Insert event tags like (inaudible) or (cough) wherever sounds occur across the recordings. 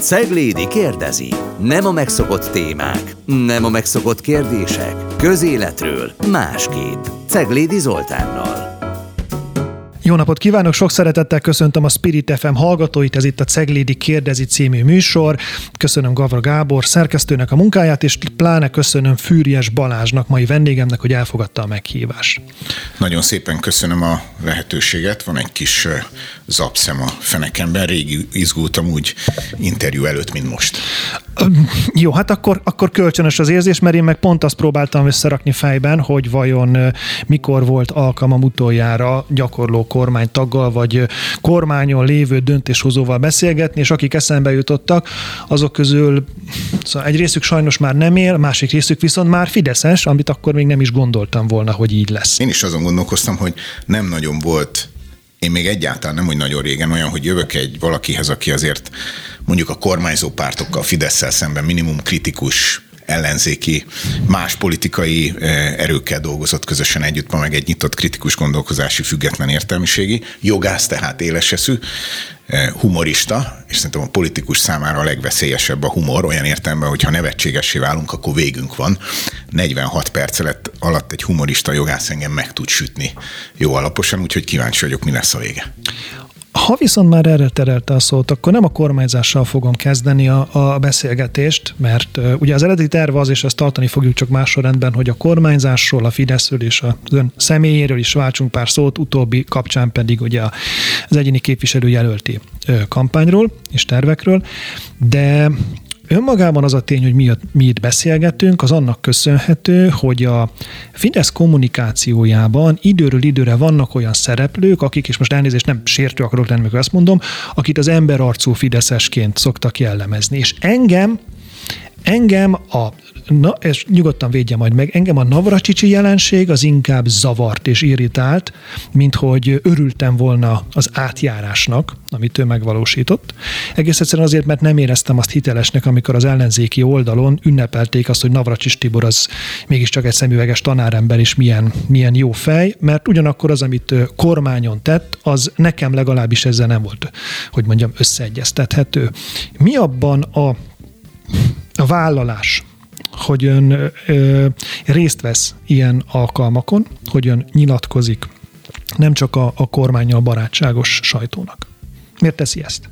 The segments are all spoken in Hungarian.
Ceglédi kérdezi. Nem a megszokott témák, nem a megszokott kérdések. Közéletről másképp. Ceglédi Zoltánnal. Jó napot kívánok, sok szeretettel köszöntöm a Spirit FM hallgatóit, ez itt a Ceglédi Kérdezi című műsor. Köszönöm Gavra Gábor szerkesztőnek a munkáját, és pláne köszönöm Fűries Balázsnak, mai vendégemnek, hogy elfogadta a meghívást. Nagyon szépen köszönöm a lehetőséget, van egy kis zapszem a fenekemben, régi izgultam úgy interjú előtt, mint most. Jó, hát akkor, akkor kölcsönös az érzés, mert én meg pont azt próbáltam összerakni fejben, hogy vajon mikor volt alkalmam utoljára gyakorló kormánytaggal, vagy kormányon lévő döntéshozóval beszélgetni, és akik eszembe jutottak, azok közül szóval egy részük sajnos már nem él, másik részük viszont már Fideszes, amit akkor még nem is gondoltam volna, hogy így lesz. Én is azon gondolkoztam, hogy nem nagyon volt én még egyáltalán nem, hogy nagyon régen olyan, hogy jövök egy valakihez, aki azért mondjuk a kormányzó pártokkal, Fidesz-szel szemben minimum kritikus ellenzéki, más politikai eh, erőkkel dolgozott közösen együtt, ma meg egy nyitott kritikus gondolkozási független értelmiségi, jogász tehát éleseszű, eh, humorista, és szerintem a politikus számára a legveszélyesebb a humor, olyan értelemben, hogy ha nevetségessé válunk, akkor végünk van. 46 perc alatt egy humorista jogász engem meg tud sütni jó alaposan, úgyhogy kíváncsi vagyok, mi lesz a vége. Ha viszont már erre terelte a szót, akkor nem a kormányzással fogom kezdeni a, a beszélgetést, mert uh, ugye az eredeti terve az, és ezt tartani fogjuk csak más rendben, hogy a kormányzásról, a Fideszről és az ön személyéről is váltsunk pár szót, utóbbi kapcsán pedig ugye az egyéni képviselő jelölti uh, kampányról és tervekről, de Önmagában az a tény, hogy mi, mi itt beszélgetünk, az annak köszönhető, hogy a Fidesz kommunikációjában időről időre vannak olyan szereplők, akik, és most elnézést nem sértő akarok lenni, amikor ezt mondom, akit az emberarcú fideszesként szoktak jellemezni. És engem Engem a na, és nyugodtan védje majd meg, engem a Navracsicsi jelenség az inkább zavart és irritált, mint hogy örültem volna az átjárásnak, amit ő megvalósított. Egész egyszerűen azért, mert nem éreztem azt hitelesnek, amikor az ellenzéki oldalon ünnepelték azt, hogy Navracsis Tibor az mégiscsak egy szemüveges tanárember, és milyen, milyen jó fej, mert ugyanakkor az, amit kormányon tett, az nekem legalábbis ezzel nem volt, hogy mondjam, összeegyeztethető. Mi abban a a vállalás, hogy ön ö, részt vesz ilyen alkalmakon, hogy ön nyilatkozik nem csak a, a kormányjal barátságos sajtónak. Miért teszi ezt?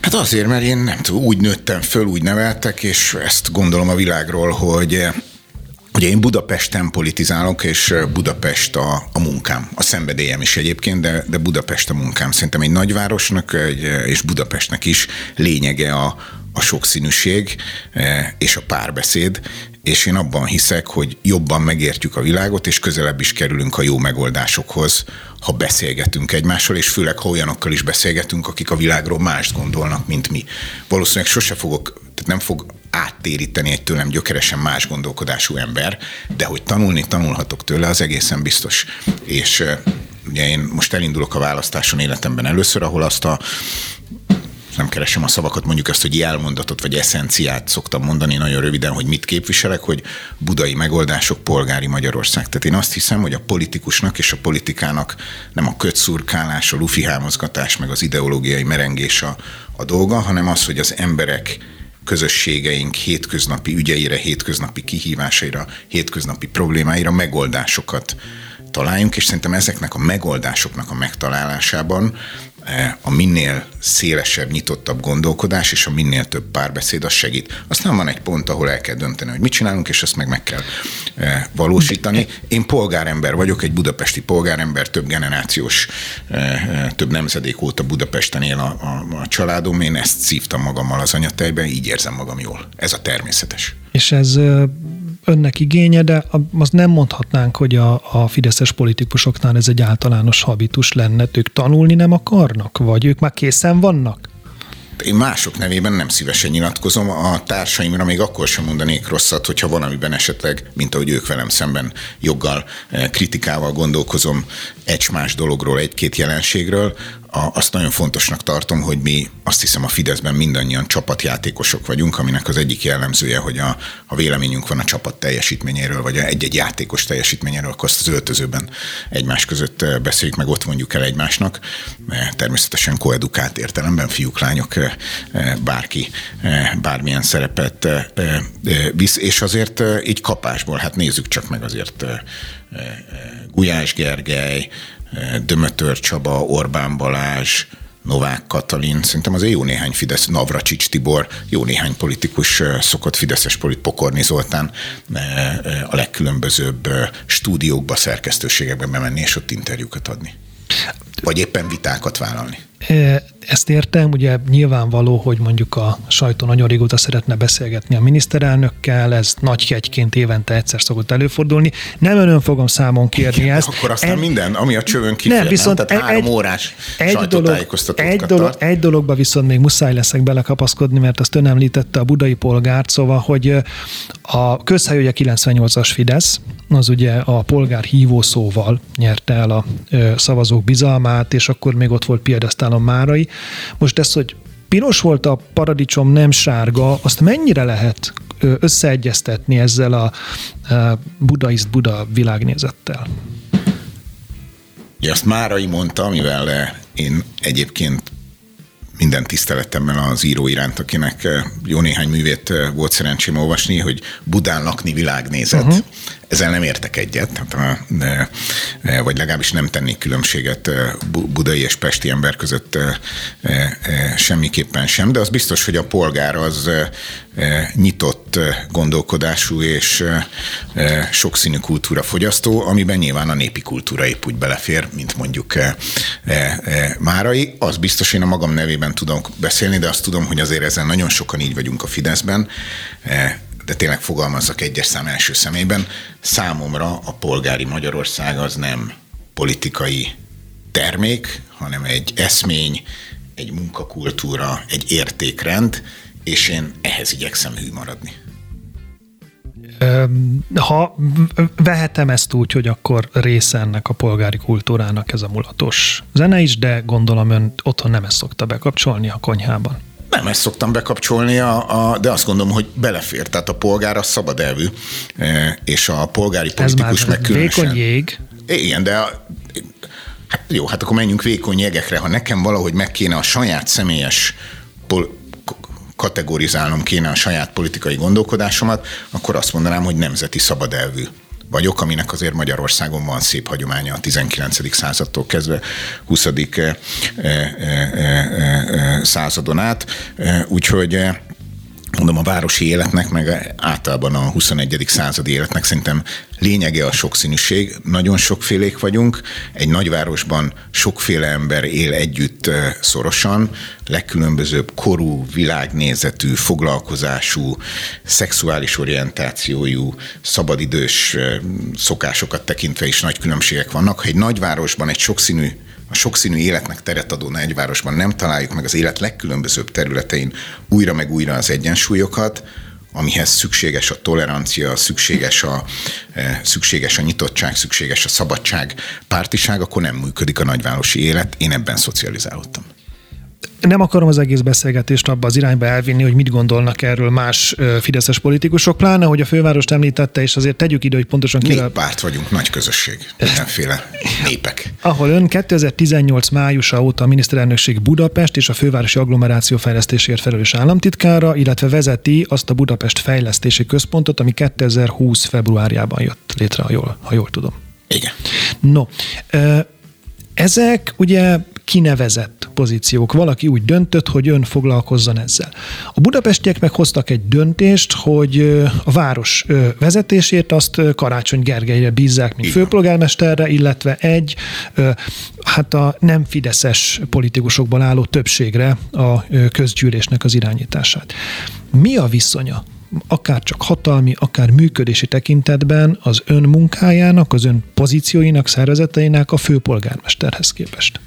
Hát azért, mert én nem tudom, úgy nőttem föl, úgy neveltek, és ezt gondolom a világról, hogy Ugye én Budapesten politizálok, és Budapest a, a munkám. A szenvedélyem is egyébként, de, de Budapest a munkám. Szerintem egy nagyvárosnak és Budapestnek is lényege a, a sokszínűség eh, és a párbeszéd, és én abban hiszek, hogy jobban megértjük a világot, és közelebb is kerülünk a jó megoldásokhoz, ha beszélgetünk egymással, és főleg ha olyanokkal is beszélgetünk, akik a világról mást gondolnak, mint mi. Valószínűleg sose fogok, tehát nem fog áttéríteni egy tőlem gyökeresen más gondolkodású ember, de hogy tanulni tanulhatok tőle, az egészen biztos. És eh, ugye én most elindulok a választáson életemben először, ahol azt a nem keresem a szavakat, mondjuk azt, hogy jelmondatot vagy eszenciát szoktam mondani nagyon röviden, hogy mit képviselek, hogy budai megoldások, polgári Magyarország. Tehát én azt hiszem, hogy a politikusnak és a politikának nem a kötszurkálás, a lufihámozgatás, meg az ideológiai merengés a, a dolga, hanem az, hogy az emberek közösségeink hétköznapi ügyeire, hétköznapi kihívásaira, hétköznapi problémáira megoldásokat találjunk, és szerintem ezeknek a megoldásoknak a megtalálásában a minél szélesebb, nyitottabb gondolkodás és a minél több párbeszéd az segít. Aztán van egy pont, ahol el kell dönteni, hogy mit csinálunk, és ezt meg meg kell e, valósítani. Én polgárember vagyok, egy budapesti polgárember, több generációs, e, több nemzedék óta Budapesten él a, a, a családom, én ezt szívtam magammal az anyatejben, így érzem magam jól. Ez a természetes. És ez önnek igénye, de azt nem mondhatnánk, hogy a, a fideszes politikusoknál ez egy általános habitus lenne. Ők tanulni nem akarnak, vagy ők már készen vannak? Én mások nevében nem szívesen nyilatkozom, a társaimra még akkor sem mondanék rosszat, hogyha valamiben esetleg, mint ahogy ők velem szemben joggal, eh, kritikával gondolkozom egy más dologról, egy-két jelenségről, azt nagyon fontosnak tartom, hogy mi azt hiszem a Fideszben mindannyian csapatjátékosok vagyunk, aminek az egyik jellemzője, hogy a, a véleményünk van a csapat teljesítményéről, vagy egy-egy játékos teljesítményéről, akkor azt az öltözőben egymás között beszéljük, meg ott mondjuk el egymásnak. Természetesen koedukált értelemben fiúk, lányok, bárki bármilyen szerepet visz, és azért így kapásból, hát nézzük csak meg azért Gulyás Gergely, Dömötör Csaba, Orbán Balázs, Novák Katalin, szerintem az jó néhány Fidesz, Navracsics Tibor, jó néhány politikus szokott Fideszes polit, Pokorni Zoltán a legkülönbözőbb stúdiókba, szerkesztőségekbe bemenni, és ott interjúkat adni. Vagy éppen vitákat vállalni. Ezt értem, ugye nyilvánvaló, hogy mondjuk a sajtó nagyon régóta szeretne beszélgetni a miniszterelnökkel, ez nagy hegyként évente egyszer szokott előfordulni. Nem önön fogom számon kérni Igen, ezt. Akkor aztán egy, minden, ami a csövön kifér, nem, viszont nem? Tehát három egy, órás egy dolog, egy, dolog, egy dologba viszont még muszáj leszek belekapaszkodni, mert azt ön említette a budai polgárt, szóval, hogy a közhely ugye 98-as Fidesz, az ugye a polgár hívószóval nyerte el a szavazók bizalmát, és akkor még ott volt Piedesztálon Márai. Most ez, hogy piros volt a paradicsom, nem sárga, azt mennyire lehet összeegyeztetni ezzel a budaiszt Buda világnézettel? Ja, azt Márai mondta, mivel én egyébként minden tiszteletemmel az író iránt, akinek jó néhány művét volt szerencsém olvasni, hogy Budán lakni világnézet. Uh-huh ezzel nem értek egyet, vagy legalábbis nem tennék különbséget budai és pesti ember között semmiképpen sem, de az biztos, hogy a polgár az nyitott gondolkodású és sokszínű kultúra fogyasztó, amiben nyilván a népi kultúra épp úgy belefér, mint mondjuk Márai. Az biztos, én a magam nevében tudom beszélni, de azt tudom, hogy azért ezen nagyon sokan így vagyunk a Fideszben de tényleg fogalmazzak egyes szám első szemében, számomra a polgári Magyarország az nem politikai termék, hanem egy eszmény, egy munkakultúra, egy értékrend, és én ehhez igyekszem hű maradni. Ha vehetem ezt úgy, hogy akkor része ennek a polgári kultúrának ez a mulatos zene is, de gondolom ön otthon nem ezt szokta bekapcsolni a konyhában. Nem ezt szoktam bekapcsolni, a, a, de azt gondolom, hogy belefér. Tehát a polgár a szabad elvű, e, és a polgári politikus meg különösen. Vékony jég. Igen, de a, hát jó, hát akkor menjünk vékony jegekre. Ha nekem valahogy meg kéne a saját személyes pol- kategorizálnom kéne a saját politikai gondolkodásomat, akkor azt mondanám, hogy nemzeti szabad elvű vagyok, aminek azért Magyarországon van szép hagyománya a 19. századtól kezdve 20. Eh, eh, eh, századon át. Úgyhogy mondom, a városi életnek, meg általában a 21. századi életnek szerintem lényege a sokszínűség. Nagyon sokfélék vagyunk. Egy nagyvárosban sokféle ember él együtt szorosan, legkülönbözőbb korú, világnézetű, foglalkozású, szexuális orientációjú, szabadidős szokásokat tekintve is nagy különbségek vannak. Ha egy nagyvárosban egy sokszínű a sokszínű életnek teret adó nagyvárosban nem találjuk meg az élet legkülönbözőbb területein újra meg újra az egyensúlyokat, amihez szükséges a tolerancia, szükséges a, eh, szükséges a nyitottság, szükséges a szabadság, pártiság, akkor nem működik a nagyvárosi élet. Én ebben szocializálódtam nem akarom az egész beszélgetést abba az irányba elvinni, hogy mit gondolnak erről más fideszes politikusok, pláne, hogy a fővárost említette, és azért tegyük ide, hogy pontosan kire... párt vagyunk, nagy közösség, mindenféle népek. Ahol ön 2018 májusa óta a miniszterelnökség Budapest és a fővárosi agglomeráció fejlesztésért felelős államtitkára, illetve vezeti azt a Budapest fejlesztési központot, ami 2020 februárjában jött létre, ha jól, ha jól tudom. Igen. No, ezek ugye kinevezett pozíciók. Valaki úgy döntött, hogy ön foglalkozzon ezzel. A budapestiek meghoztak egy döntést, hogy a város vezetését azt Karácsony Gergelyre bízzák, mint főpolgármesterre, illetve egy hát a nem fideszes politikusokból álló többségre a közgyűlésnek az irányítását. Mi a viszonya akár csak hatalmi, akár működési tekintetben az ön munkájának, az ön pozícióinak, szervezeteinek a főpolgármesterhez képest?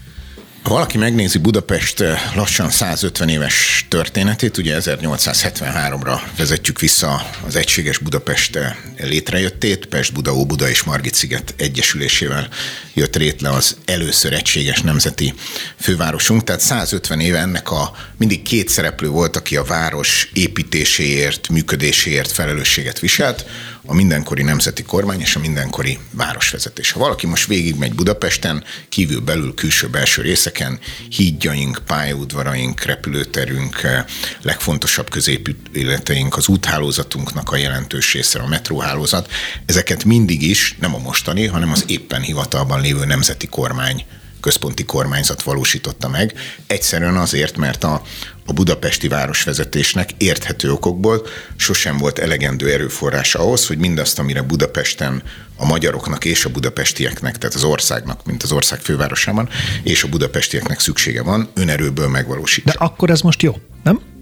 Ha valaki megnézi Budapest eh, lassan 150 éves történetét, ugye 1873-ra vezetjük vissza az egységes Budapest eh, létrejöttét, Pest, Buda, Óbuda és Margit sziget egyesülésével jött létre az először egységes nemzeti fővárosunk, tehát 150 éve ennek a mindig két szereplő volt, aki a város építéséért, működéséért felelősséget viselt, a mindenkori nemzeti kormány és a mindenkori városvezetés. Ha valaki most végigmegy Budapesten, kívül, belül, külső, belső részeken, hídjaink, pályaudvaraink, repülőterünk, eh, legfontosabb középületeink, az úthálózatunknak a jelentős része, a metróhálózat, ezeket mindig is, nem a mostani, hanem az éppen hivatalban lévő nemzeti kormány központi kormányzat valósította meg. Egyszerűen azért, mert a, a budapesti városvezetésnek érthető okokból sosem volt elegendő erőforrás ahhoz, hogy mindazt, amire Budapesten a magyaroknak és a budapestieknek, tehát az országnak, mint az ország fővárosában, és a budapestieknek szüksége van, önerőből megvalósítsa. De akkor ez most jó, nem?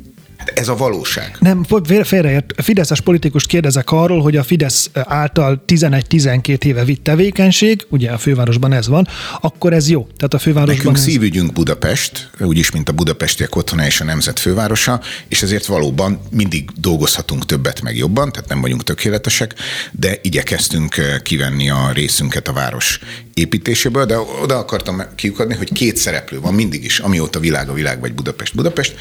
Hát ez a valóság. Nem, félreért. Fideszes politikust kérdezek arról, hogy a Fidesz által 11-12 éve vitt tevékenység, ugye a fővárosban ez van, akkor ez jó. Tehát a fővárosban Nekünk ez... szívügyünk Budapest, úgyis, mint a budapestiek otthona és a nemzet fővárosa, és ezért valóban mindig dolgozhatunk többet meg jobban, tehát nem vagyunk tökéletesek, de igyekeztünk eh, kivenni a részünket a város építéséből, de oda akartam kiukadni, hogy két szereplő van mindig is, amióta világ a világ, vagy Budapest Budapest,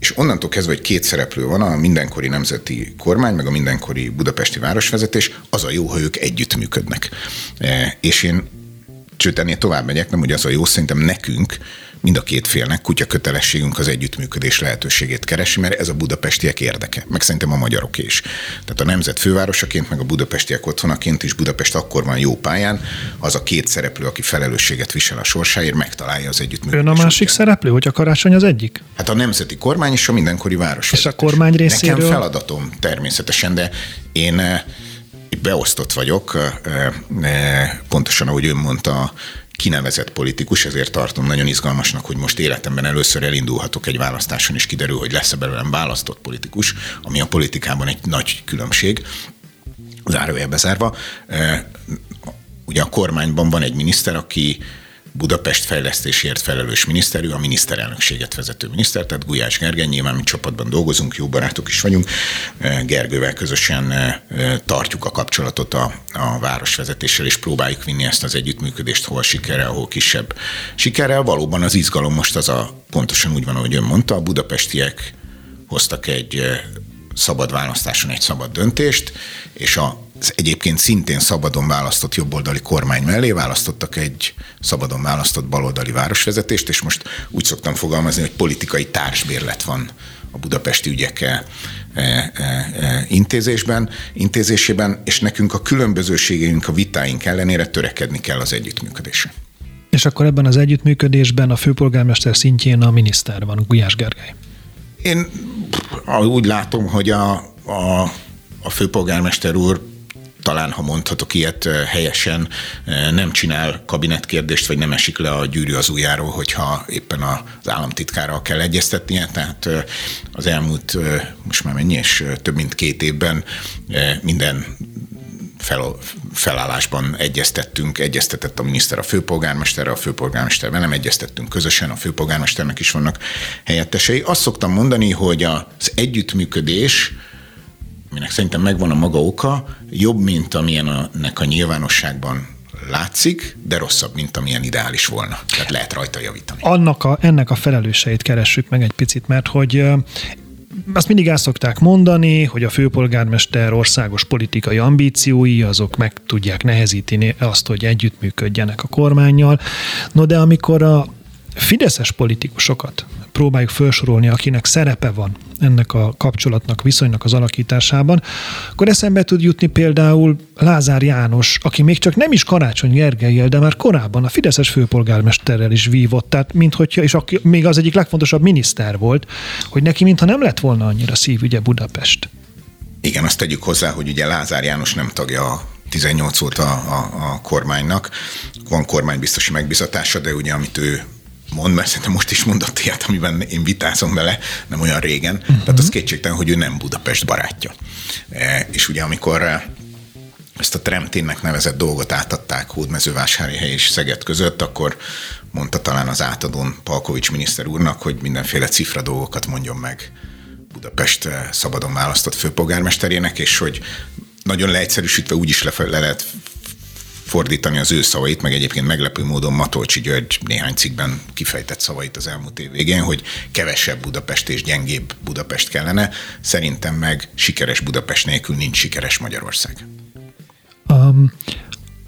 és onnantól kezdve, hogy két szereplő van, a mindenkori nemzeti kormány, meg a mindenkori budapesti városvezetés, az a jó, ha ők együttműködnek. E, és én, sőt, ennél tovább megyek, nem hogy az a jó, szerintem nekünk, mind a két félnek kutya kötelességünk az együttműködés lehetőségét keresi, mert ez a budapestiek érdeke, meg szerintem a magyarok is. Tehát a nemzet fővárosaként, meg a budapestiek otthonaként is Budapest akkor van jó pályán, az a két szereplő, aki felelősséget visel a sorsáért, megtalálja az együttműködést. Ön a másik útján. szereplő, hogy a karácsony az egyik? Hát a nemzeti kormány és a mindenkori város. És a kormány részéről? Nekem feladatom természetesen, de én eh, beosztott vagyok, eh, eh, pontosan ahogy ön mondta, kinevezett politikus, ezért tartom nagyon izgalmasnak, hogy most életemben először elindulhatok egy választáson, és kiderül, hogy lesz-e belőlem választott politikus, ami a politikában egy nagy különbség, zárójelbe zárva. Ugye a kormányban van egy miniszter, aki Budapest fejlesztésért felelős miniszterű, a miniszterelnökséget vezető miniszter, tehát Gulyás Gergely, nyilván mi csapatban dolgozunk, jó barátok is vagyunk, Gergővel közösen tartjuk a kapcsolatot a, a városvezetéssel, és próbáljuk vinni ezt az együttműködést hol sikerrel, hol kisebb sikerrel. Valóban az izgalom most az a, pontosan úgy van, ahogy ön mondta, a budapestiek hoztak egy szabad választáson egy szabad döntést, és a egyébként szintén szabadon választott jobboldali kormány mellé választottak egy szabadon választott baloldali városvezetést, és most úgy szoktam fogalmazni, hogy politikai társbérlet van a budapesti ügyek e, e, e, intézésben, intézésében, és nekünk a különbözőségeink, a vitáink ellenére törekedni kell az együttműködésre. És akkor ebben az együttműködésben a főpolgármester szintjén a miniszter van, Gulyás Gergely. Én úgy látom, hogy a, a, a főpolgármester úr talán, ha mondhatok ilyet helyesen, nem csinál kabinetkérdést, vagy nem esik le a gyűrű az ujjáról, hogyha éppen az államtitkárral kell egyeztetnie. Tehát az elmúlt, most már mennyi, és több mint két évben minden fel, felállásban egyeztettünk, egyeztetett a miniszter a főpolgármesterre, a főpolgármester velem egyeztettünk közösen, a főpolgármesternek is vannak helyettesei. Azt szoktam mondani, hogy az együttműködés, aminek szerintem megvan a maga oka, jobb, mint amilyen a, nek a nyilvánosságban látszik, de rosszabb, mint amilyen ideális volna. Tehát lehet rajta javítani. Annak a, ennek a felelőseit keressük meg egy picit, mert hogy azt mindig el szokták mondani, hogy a főpolgármester országos politikai ambíciói, azok meg tudják nehezíteni azt, hogy együttműködjenek a kormányjal. No de amikor a fideszes politikusokat próbáljuk felsorolni, akinek szerepe van ennek a kapcsolatnak, viszonynak az alakításában, akkor eszembe tud jutni például Lázár János, aki még csak nem is Karácsony Gergelyel, de már korábban a Fideszes főpolgármesterrel is vívott, tehát minthogyha, és aki, még az egyik legfontosabb miniszter volt, hogy neki mintha nem lett volna annyira szívügye Budapest. Igen, azt tegyük hozzá, hogy ugye Lázár János nem tagja a 18 óta a, a, a kormánynak. Van kormánybiztosi megbizatása, de ugye amit ő mond, mert szerintem most is mondott ilyet, amiben én vitázom vele, nem olyan régen. Uh-huh. Tehát az kétségtelen, hogy ő nem Budapest barátja. E, és ugye amikor ezt a Tremténnek nevezett dolgot átadták Hódmezővásárhely és Szeged között, akkor mondta talán az átadón Palkovics miniszter úrnak, hogy mindenféle cifra dolgokat mondjon meg Budapest szabadon választott főpolgármesterének, és hogy nagyon leegyszerűsítve úgy is le, le lehet fordítani az ő szavait, meg egyébként meglepő módon Matolcsi György néhány cikkben kifejtett szavait az elmúlt év végén, hogy kevesebb Budapest és gyengébb Budapest kellene. Szerintem meg sikeres Budapest nélkül nincs sikeres Magyarország. Um,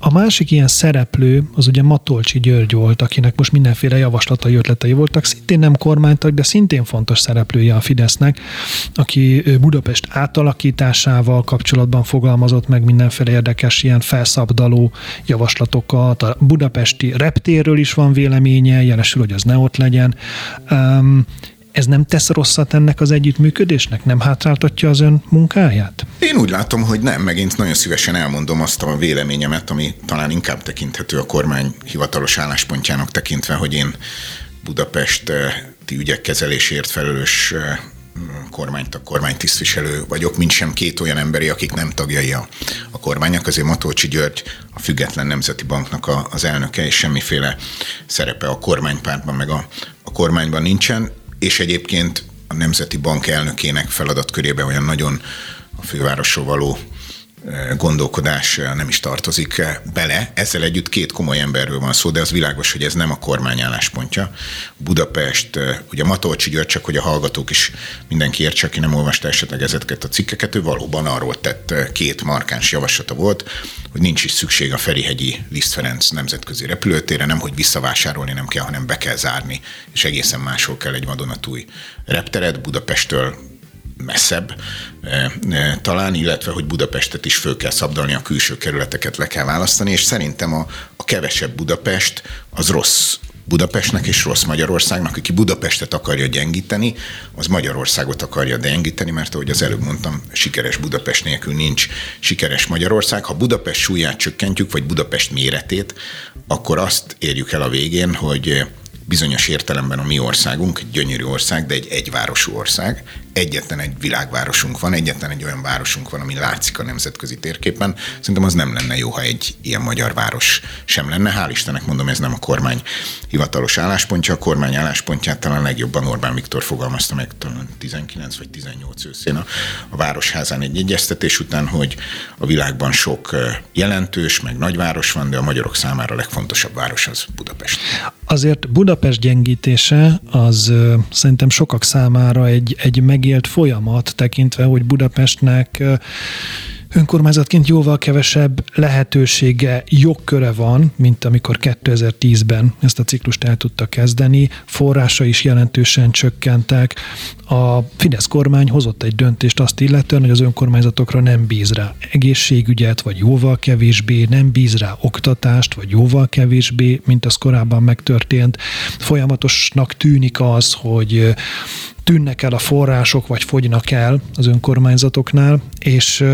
a másik ilyen szereplő az ugye Matolcsi György volt, akinek most mindenféle javaslatai, ötletei voltak, szintén nem kormánytak, de szintén fontos szereplője a Fidesznek, aki Budapest átalakításával kapcsolatban fogalmazott meg mindenféle érdekes ilyen felszabdaló javaslatokat. A budapesti reptérről is van véleménye, jelesül, hogy az ne ott legyen. Um, ez nem tesz rosszat ennek az együttműködésnek? Nem hátráltatja az ön munkáját? Én úgy látom, hogy nem. Megint nagyon szívesen elmondom azt a véleményemet, ami talán inkább tekinthető a kormány hivatalos álláspontjának tekintve, hogy én Budapesti ügyek kezelésért felelős eh, kormányt, a kormánytisztviselő vagyok, mint sem két olyan emberi, akik nem tagjai a, a kormánynak. Azért Matolcsi György a Független Nemzeti Banknak a, az elnöke, és semmiféle szerepe a kormánypártban, meg a, a kormányban nincsen és egyébként a Nemzeti Bank elnökének feladatkörébe olyan nagyon a fővárosról való gondolkodás nem is tartozik bele. Ezzel együtt két komoly emberről van szó, de az világos, hogy ez nem a kormány álláspontja. Budapest, ugye Matolcsi György, csak hogy a hallgatók is mindenki értse, aki nem olvasta esetleg ezeket a cikkeket, ő valóban arról tett két markáns javaslata volt, hogy nincs is szükség a Ferihegyi Liszt Ferenc nemzetközi repülőtére, nem hogy visszavásárolni nem kell, hanem be kell zárni, és egészen máshol kell egy vadonatúj repteret Budapesttől messzebb e, e, talán, illetve hogy Budapestet is föl kell szabdalni, a külső kerületeket le kell választani, és szerintem a, a kevesebb Budapest az rossz Budapestnek és rossz Magyarországnak, aki Budapestet akarja gyengíteni, az Magyarországot akarja gyengíteni, mert ahogy az előbb mondtam, sikeres Budapest nélkül nincs sikeres Magyarország. Ha Budapest súlyát csökkentjük, vagy Budapest méretét, akkor azt érjük el a végén, hogy bizonyos értelemben a mi országunk, egy gyönyörű ország, de egy egyvárosú ország. Egyetlen egy világvárosunk van, egyetlen egy olyan városunk van, ami látszik a nemzetközi térképen. Szerintem az nem lenne jó, ha egy ilyen magyar város sem lenne. Hál' Istennek mondom, ez nem a kormány hivatalos álláspontja. A kormány álláspontját talán legjobban Orbán Viktor fogalmazta meg talán 19 vagy 18 őszén a, a Városházán egy egyeztetés után, hogy a világban sok jelentős, meg nagyváros van, de a magyarok számára a legfontosabb város az Budapest. Azért Budapest gyengítése az szerintem sokak számára egy, egy megélt folyamat, tekintve, hogy Budapestnek önkormányzatként jóval kevesebb lehetősége, jogköre van, mint amikor 2010-ben ezt a ciklust el tudta kezdeni, forrása is jelentősen csökkentek. A Fidesz kormány hozott egy döntést azt illetően, hogy az önkormányzatokra nem bíz rá egészségügyet, vagy jóval kevésbé, nem bíz rá oktatást, vagy jóval kevésbé, mint az korábban megtörtént. Folyamatosnak tűnik az, hogy tűnnek el a források, vagy fogynak el az önkormányzatoknál, és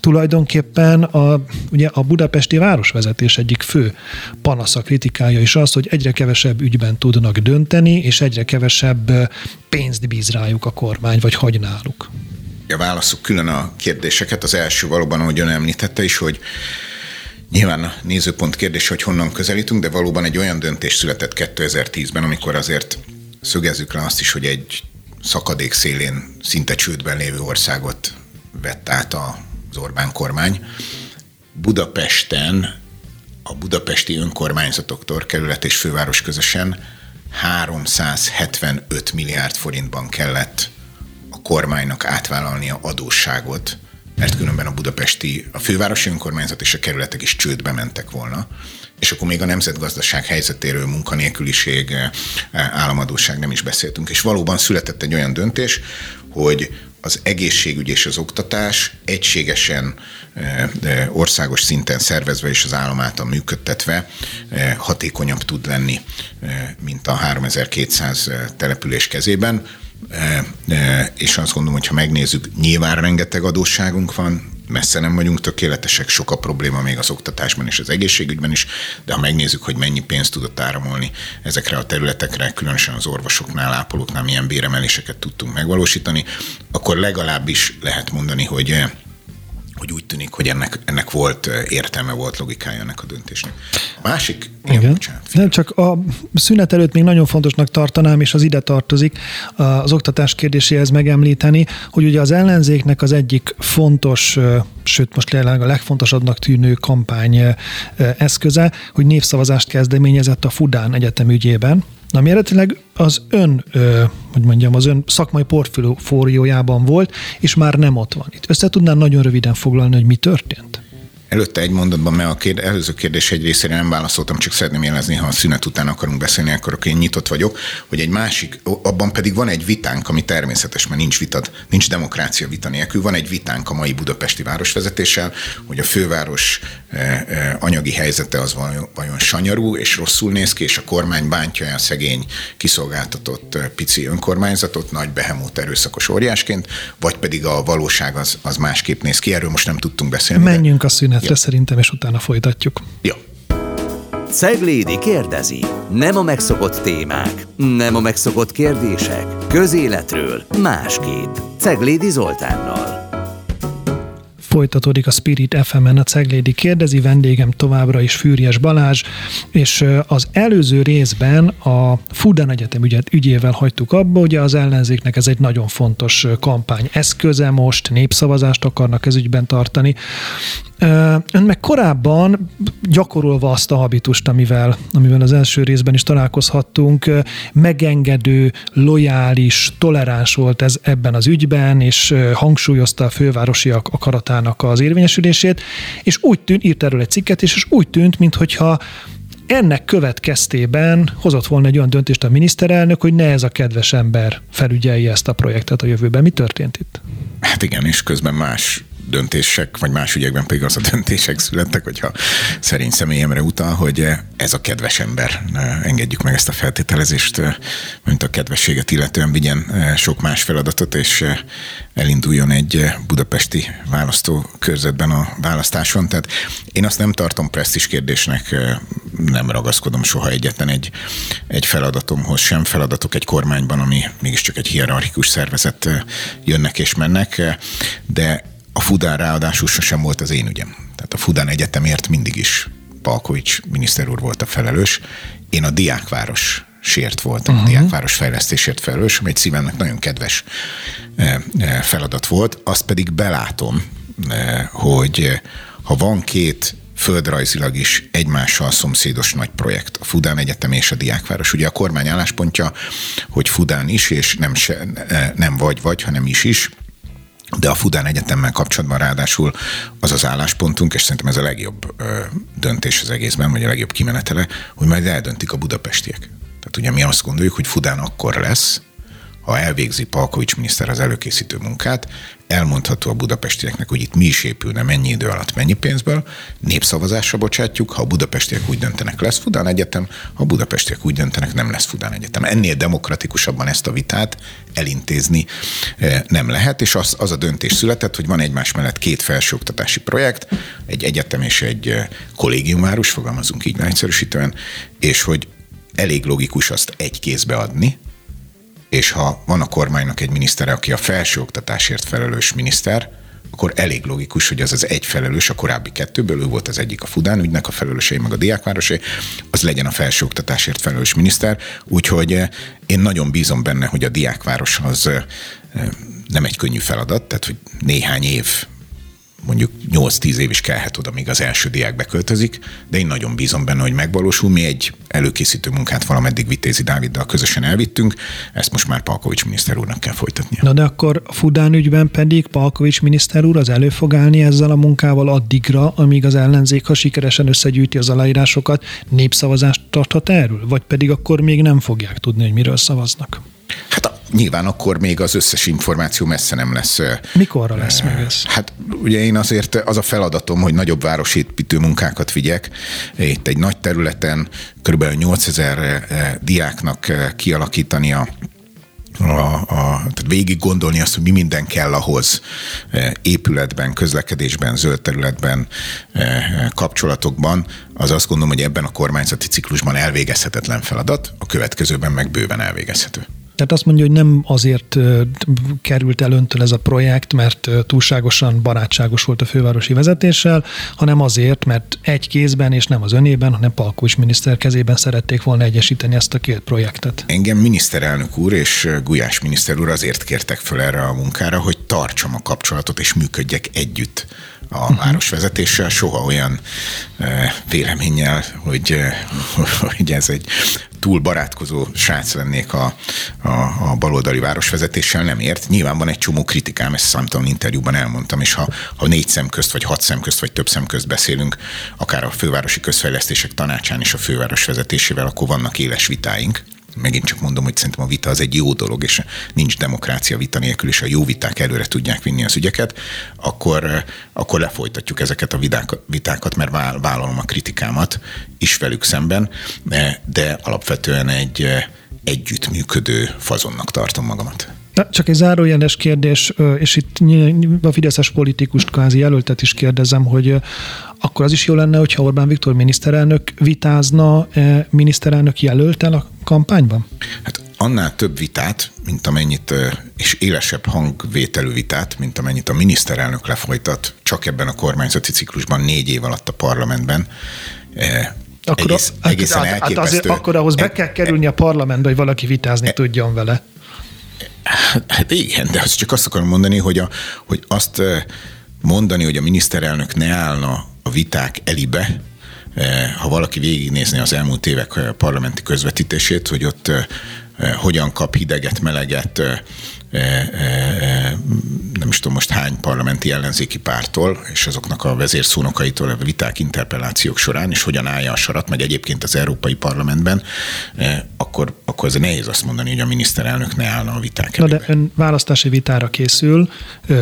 tulajdonképpen a, ugye a budapesti városvezetés egyik fő panasza, kritikája is az, hogy egyre kevesebb ügyben tudnak dönteni, és egyre kevesebb pénzt bíz rájuk a kormány, vagy hagy náluk. A válaszok külön a kérdéseket. Az első valóban, ahogy ön említette is, hogy Nyilván a nézőpont kérdés, hogy honnan közelítünk, de valóban egy olyan döntés született 2010-ben, amikor azért szögezzük le azt is, hogy egy szakadék szélén szinte csődben lévő országot vett át az Orbán kormány. Budapesten a budapesti önkormányzatoktól, kerület és főváros közösen 375 milliárd forintban kellett a kormánynak átvállalnia adósságot, mert különben a budapesti, a fővárosi önkormányzat és a kerületek is csődbe mentek volna és akkor még a nemzetgazdaság helyzetéről, munkanélküliség, eh, államadóság nem is beszéltünk. És valóban született egy olyan döntés, hogy az egészségügy és az oktatás egységesen eh, országos szinten szervezve és az állam által működtetve eh, hatékonyabb tud lenni, mint a 3200 település kezében. És azt gondolom, hogy ha megnézzük, nyilván rengeteg adósságunk van, messze nem vagyunk tökéletesek, sok a probléma még az oktatásban és az egészségügyben is, de ha megnézzük, hogy mennyi pénzt tudott áramolni ezekre a területekre, különösen az orvosoknál, ápolóknál milyen béremeléseket tudtunk megvalósítani, akkor legalábbis lehet mondani, hogy hogy úgy tűnik, hogy ennek, ennek volt értelme, volt logikája ennek a döntésnek. A másik, igen. Bocsánat, Nem csak a szünet előtt még nagyon fontosnak tartanám, és az ide tartozik az oktatás kérdéséhez megemlíteni, hogy ugye az ellenzéknek az egyik fontos, sőt most jelenleg a legfontosabbnak tűnő kampány eszköze, hogy névszavazást kezdeményezett a Fudán Egyetem ügyében, ami eredetileg az ön, ö, hogy mondjam, az ön szakmai portfóliójában volt, és már nem ott van. Itt össze tudnál nagyon röviden foglalni, hogy mi történt? Előtte egy mondatban, mert a kérd, előző kérdés egy részére nem válaszoltam, csak szeretném jelezni, ha a szünet után akarunk beszélni, akkor én nyitott vagyok, hogy egy másik, abban pedig van egy vitánk, ami természetes, mert nincs vitad, nincs demokrácia vita nélkül, van egy vitánk a mai budapesti városvezetéssel, hogy a főváros eh, eh, anyagi helyzete az vajon, sanyarú és rosszul néz ki, és a kormány bántja a szegény, kiszolgáltatott eh, pici önkormányzatot nagy behemót erőszakos óriásként, vagy pedig a valóság az, az másképp néz ki. Erről most nem tudtunk beszélni. Menjünk de... a szünet szünetre szerintem, és utána folytatjuk. Jó. Ceglédi kérdezi. Nem a megszokott témák, nem a megszokott kérdések. Közéletről másképp. Ceglédi Zoltánnal. Folytatódik a Spirit FM-en a Ceglédi kérdezi, vendégem továbbra is Fűrjes Balázs, és az előző részben a Fudan Egyetem ügyet, ügyével hagytuk abba, ugye az ellenzéknek ez egy nagyon fontos kampány eszköze most, népszavazást akarnak ez ügyben tartani. Ön meg korábban gyakorolva azt a habitust, amivel, amivel az első részben is találkozhattunk, megengedő, lojális, toleráns volt ez ebben az ügyben, és hangsúlyozta a fővárosiak akaratának az érvényesülését, és úgy tűnt, írt erről egy cikket, és, és úgy tűnt, mintha ennek következtében hozott volna egy olyan döntést a miniszterelnök, hogy ne ez a kedves ember felügyelje ezt a projektet a jövőben. Mi történt itt? Hát igen, és közben más döntések, vagy más ügyekben pedig az a döntések születtek, hogyha szerény személyemre utal, hogy ez a kedves ember, engedjük meg ezt a feltételezést, mint a kedvességet illetően vigyen sok más feladatot, és elinduljon egy budapesti választókörzetben a választáson. Tehát én azt nem tartom presztis kérdésnek, nem ragaszkodom soha egyetlen egy, egy feladatomhoz sem. Feladatok egy kormányban, ami mégiscsak egy hierarchikus szervezet jönnek és mennek, de a Fudán ráadásul sosem volt az én ügyem. Tehát a Fudán Egyetemért mindig is Palkovics miniszter úr volt a felelős. Én a diákváros sért voltam, uh-huh. a diákváros fejlesztésért felelős, ami egy szívemnek nagyon kedves eh, eh, feladat volt. Azt pedig belátom, eh, hogy ha van két földrajzilag is egymással szomszédos nagy projekt, a Fudán Egyetem és a Diákváros. Ugye a kormány álláspontja, hogy Fudán is, és nem, se, nem vagy vagy, hanem is is, de a Fudán Egyetemmel kapcsolatban ráadásul az az álláspontunk, és szerintem ez a legjobb döntés az egészben, vagy a legjobb kimenetele, hogy majd eldöntik a budapestiek. Tehát ugye mi azt gondoljuk, hogy Fudán akkor lesz, ha elvégzi Palkovics miniszter az előkészítő munkát, elmondható a budapestieknek, hogy itt mi is épülne, mennyi idő alatt, mennyi pénzből, népszavazásra bocsátjuk, ha a budapestiek úgy döntenek, lesz Fudán Egyetem, ha a budapestiek úgy döntenek, nem lesz Fudán Egyetem. Ennél demokratikusabban ezt a vitát elintézni eh, nem lehet, és az, az a döntés született, hogy van egymás mellett két felsőoktatási projekt, egy egyetem és egy eh, kollégiumváros, fogalmazunk így egyszerűsítően, és hogy elég logikus azt egy kézbe adni, és ha van a kormánynak egy minisztere, aki a felsőoktatásért felelős miniszter, akkor elég logikus, hogy az az egy felelős, a korábbi kettőből, ő volt az egyik a Fudán ügynek, a felelősei meg a diákvárosé, az legyen a felsőoktatásért felelős miniszter, úgyhogy eh, én nagyon bízom benne, hogy a diákváros az eh, nem egy könnyű feladat, tehát hogy néhány év mondjuk 8-10 év is kellhet oda, míg az első diák beköltözik, de én nagyon bízom benne, hogy megvalósul. Mi egy előkészítő munkát valameddig Vitézi Dáviddal közösen elvittünk, ezt most már Palkovics miniszter úrnak kell folytatnia. Na de akkor a Fudán ügyben pedig Palkovics miniszter úr az elő fog állni ezzel a munkával addigra, amíg az ellenzék, ha sikeresen összegyűjti az aláírásokat, népszavazást tarthat erről? Vagy pedig akkor még nem fogják tudni, hogy miről szavaznak? Hát nyilván akkor még az összes információ messze nem lesz. Mikorra lesz meg ez? Hát ugye én azért az a feladatom, hogy nagyobb városépítő munkákat vigyek. Itt egy nagy területen kb. 8000 diáknak kialakítani a a, a, tehát végig gondolni azt, hogy mi minden kell ahhoz épületben, közlekedésben, zöld területben, kapcsolatokban, az azt gondolom, hogy ebben a kormányzati ciklusban elvégezhetetlen feladat, a következőben meg bőven elvégezhető. Tehát azt mondja, hogy nem azért került el öntől ez a projekt, mert túlságosan barátságos volt a fővárosi vezetéssel, hanem azért, mert egy kézben, és nem az önében, hanem Palkós miniszter kezében szerették volna egyesíteni ezt a két projektet. Engem miniszterelnök úr és Gulyás miniszter úr azért kértek föl erre a munkára, hogy tartsam a kapcsolatot és működjek együtt a városvezetéssel, soha olyan véleménnyel, hogy, (laughs) hogy ez egy túl barátkozó srác lennék a, a, a baloldali városvezetéssel, nem ért. Nyilván van egy csomó kritikám, ezt számtalan interjúban elmondtam, és ha, ha négy szem közt, vagy hat szem közt, vagy több szem közt beszélünk, akár a fővárosi közfejlesztések tanácsán és a főváros vezetésével, akkor vannak éles vitáink megint csak mondom, hogy szerintem a vita az egy jó dolog, és nincs demokrácia vita nélkül, és a jó viták előre tudják vinni az ügyeket, akkor, akkor lefolytatjuk ezeket a vitákat, mert vállalom a kritikámat is velük szemben, de alapvetően egy együttműködő fazonnak tartom magamat. Csak egy zárójeles kérdés, és itt a Fideszes politikust kvázi jelöltet is kérdezem, hogy akkor az is jó lenne, hogyha Orbán Viktor miniszterelnök vitázna miniszterelnök jelöltel a kampányban? Hát annál több vitát, mint amennyit, és élesebb hangvételű vitát, mint amennyit a miniszterelnök lefolytat csak ebben a kormányzati ciklusban négy év alatt a parlamentben, akkor, egész, hát, egészen hát, hát azért, akkor ahhoz be kell kerülni a parlamentbe, hogy valaki vitázni e, tudjon vele. Hát, igen, de azt csak azt akarom mondani, hogy, a, hogy azt mondani, hogy a miniszterelnök ne állna a viták elibe, ha valaki végignézni az elmúlt évek parlamenti közvetítését, hogy ott hogyan kap hideget, meleget nem is tudom most hány parlamenti ellenzéki pártól, és azoknak a vezérszónokaitól a viták, interpellációk során, és hogyan állja a sarat, meg egyébként az Európai Parlamentben, akkor, akkor ez nehéz azt mondani, hogy a miniszterelnök ne állna a viták Na de ön választási vitára készül,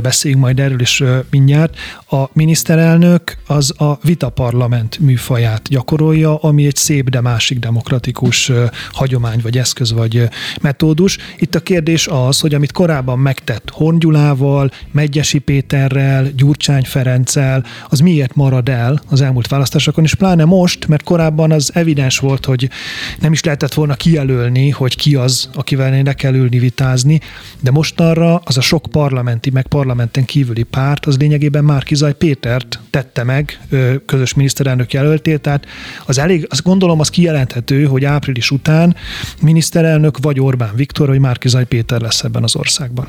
beszéljünk majd erről is mindjárt. A miniszterelnök az a vitaparlament műfaját gyakorolja, ami egy szép, de másik demokratikus hagyomány, vagy eszköz, vagy metódus. Itt a kérdés az, hogy amit korábban megtett Hongyulával, Megyesi Péterrel, Gyurcsány Ferenccel, az miért marad el az elmúlt választásokon, és pláne most, mert korábban az evidens volt, hogy nem is lehetett volna kijelölni, hogy ki az, akivel ne kell ülni vitázni, de mostanra az a sok parlamenti, meg parlamenten kívüli párt, az lényegében már Kizaj Pétert tette meg közös miniszterelnök jelöltét, tehát az elég, azt gondolom, az kijelenthető, hogy április után miniszterelnök vagy Orbán Viktor, vagy Márkizaj Péter lesz ebben az országban országban.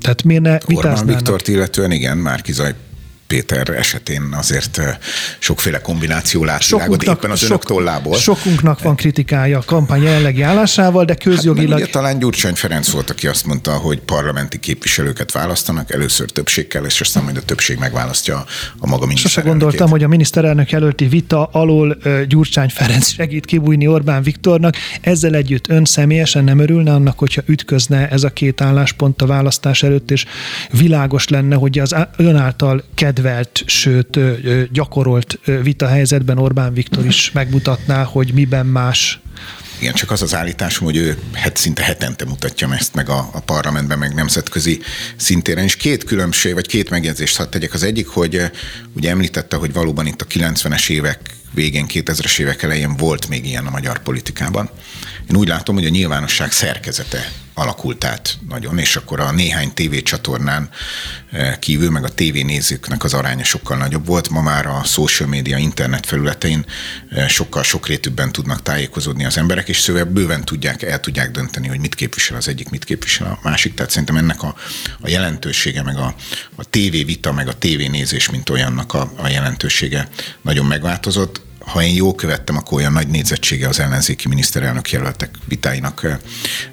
Tehát miért ne Orbán Viktort illetően igen, Márkizaj Péter esetén azért sokféle kombináció lát világot éppen az sok, önök tollából. Sokunknak van kritikája a kampány jelenlegi állásával, de közjogilag... Hát, talán Gyurcsány Ferenc volt, aki azt mondta, hogy parlamenti képviselőket választanak, először többség kell, és aztán majd a többség megválasztja a maga Sose gondoltam, hogy a miniszterelnök előtti vita alól Gyurcsány Ferenc segít kibújni Orbán Viktornak. Ezzel együtt ön személyesen nem örülne annak, hogyha ütközne ez a két álláspont a választás előtt, és világos lenne, hogy az ön által ked kedvelt, sőt gyakorolt vitahelyzetben Orbán Viktor is megmutatná, hogy miben más igen, csak az az állításom, hogy ő het, szinte hetente mutatja ezt meg a, a parlamentben, meg nemzetközi szintéren. És két különbség, vagy két megjegyzést hadd tegyek. Az egyik, hogy ugye említette, hogy valóban itt a 90-es évek végén, 2000-es évek elején volt még ilyen a magyar politikában. Én úgy látom, hogy a nyilvánosság szerkezete alakult át nagyon, és akkor a néhány tévécsatornán eh, kívül, meg a tévénézőknek az aránya sokkal nagyobb volt. Ma már a social media internet felületein eh, sokkal sokrétűbben tudnak tájékozódni az emberek, és szóval bőven tudják, el tudják dönteni, hogy mit képvisel az egyik, mit képvisel a másik. Tehát szerintem ennek a, a jelentősége, meg a, a tévévita, meg a tévénézés, mint olyannak a, a jelentősége nagyon megváltozott ha én jól követtem, akkor olyan nagy nézettsége az ellenzéki miniszterelnök jelöltek vitáinak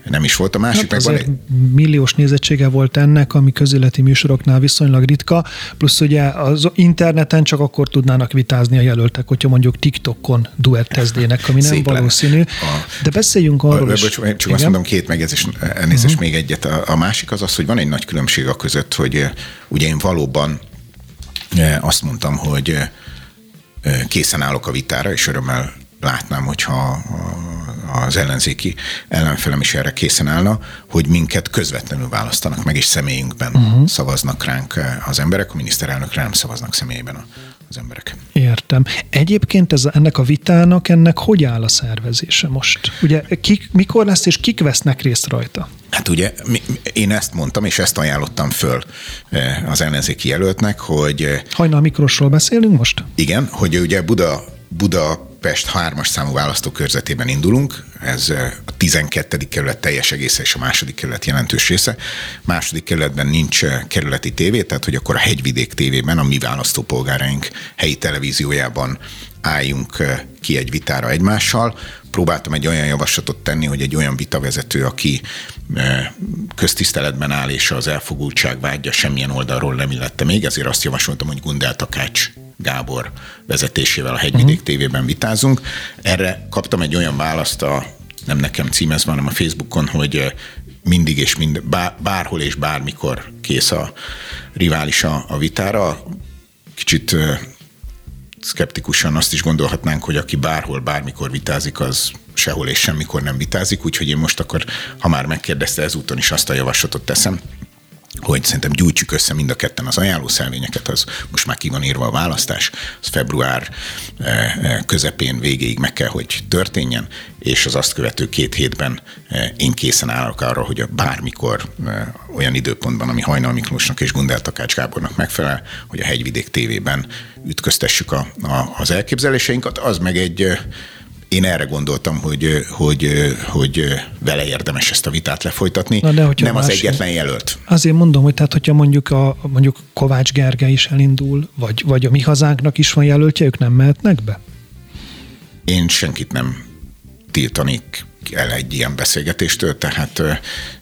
nem is volt. A másik hát meg van milliós nézettsége volt ennek, ami közéleti műsoroknál viszonylag ritka, plusz ugye az interneten csak akkor tudnának vitázni a jelöltek, hogyha mondjuk TikTokon duetteznének, ami nem Szép valószínű. A, De beszéljünk arról a, is. Bocs, csak Igen? azt mondom, két megjegyzés, elnézést uh-huh. még egyet. A, a másik az az, hogy van egy nagy különbség a között, hogy ugye én valóban azt mondtam, hogy készen állok a vitára, és örömmel látnám, hogyha az ellenzéki ellenfelem is erre készen állna, hogy minket közvetlenül választanak meg, és személyünkben uh-huh. szavaznak ránk az emberek, a miniszterelnökre nem szavaznak személyében az az emberek. Értem. Egyébként ez, ennek a vitának, ennek hogy áll a szervezése most? Ugye kik, mikor lesz és kik vesznek részt rajta? Hát ugye én ezt mondtam, és ezt ajánlottam föl eh, az ellenzéki jelöltnek, hogy... Eh, Hajnal Miklósról beszélünk most? Igen, hogy ugye Buda, Buda Pest 3-as számú választókörzetében indulunk, ez a 12. kerület teljes egésze és a második kerület jelentős része. Második kerületben nincs kerületi tévé, tehát hogy akkor a Hegyvidék tévében a mi választópolgáraink helyi televíziójában álljunk ki egy vitára egymással. Próbáltam egy olyan javaslatot tenni, hogy egy olyan vitavezető, aki köztiszteletben áll, és az elfogultság vágya semmilyen oldalról nem illette még, ezért azt javasoltam, hogy Gundel Takács Gábor vezetésével a Hegyvidék uh-huh. tévében vitázunk. Erre kaptam egy olyan választ a nem nekem címezve, hanem a Facebookon, hogy mindig és mind, bárhol és bármikor kész a rivális a, a vitára. Kicsit szkeptikusan azt is gondolhatnánk, hogy aki bárhol, bármikor vitázik, az sehol és semmikor nem vitázik, úgyhogy én most akkor, ha már megkérdezte, ezúton is azt a javaslatot teszem, hogy szerintem gyújtsuk össze mind a ketten az ajánlószelvényeket, az most már ki van írva a választás, az február eh, eh, közepén végéig meg kell, hogy történjen, és az azt követő két hétben eh, én készen állok arra, hogy a bármikor olyan időpontban, ami Hajnal Miklósnak és Gundel Takács Gábornak megfelel, hogy a Hegyvidék tévében ütköztessük a, a, az elképzeléseinket, az meg egy én erre gondoltam, hogy, hogy, hogy vele érdemes ezt a vitát lefolytatni, Na de nem az egyetlen jelölt. Azért mondom, hogy tehát, hogyha mondjuk, a, mondjuk Kovács Gergely is elindul, vagy, vagy a mi hazánknak is van jelöltje, ők nem mehetnek be? Én senkit nem tiltanék el egy ilyen beszélgetéstől, tehát...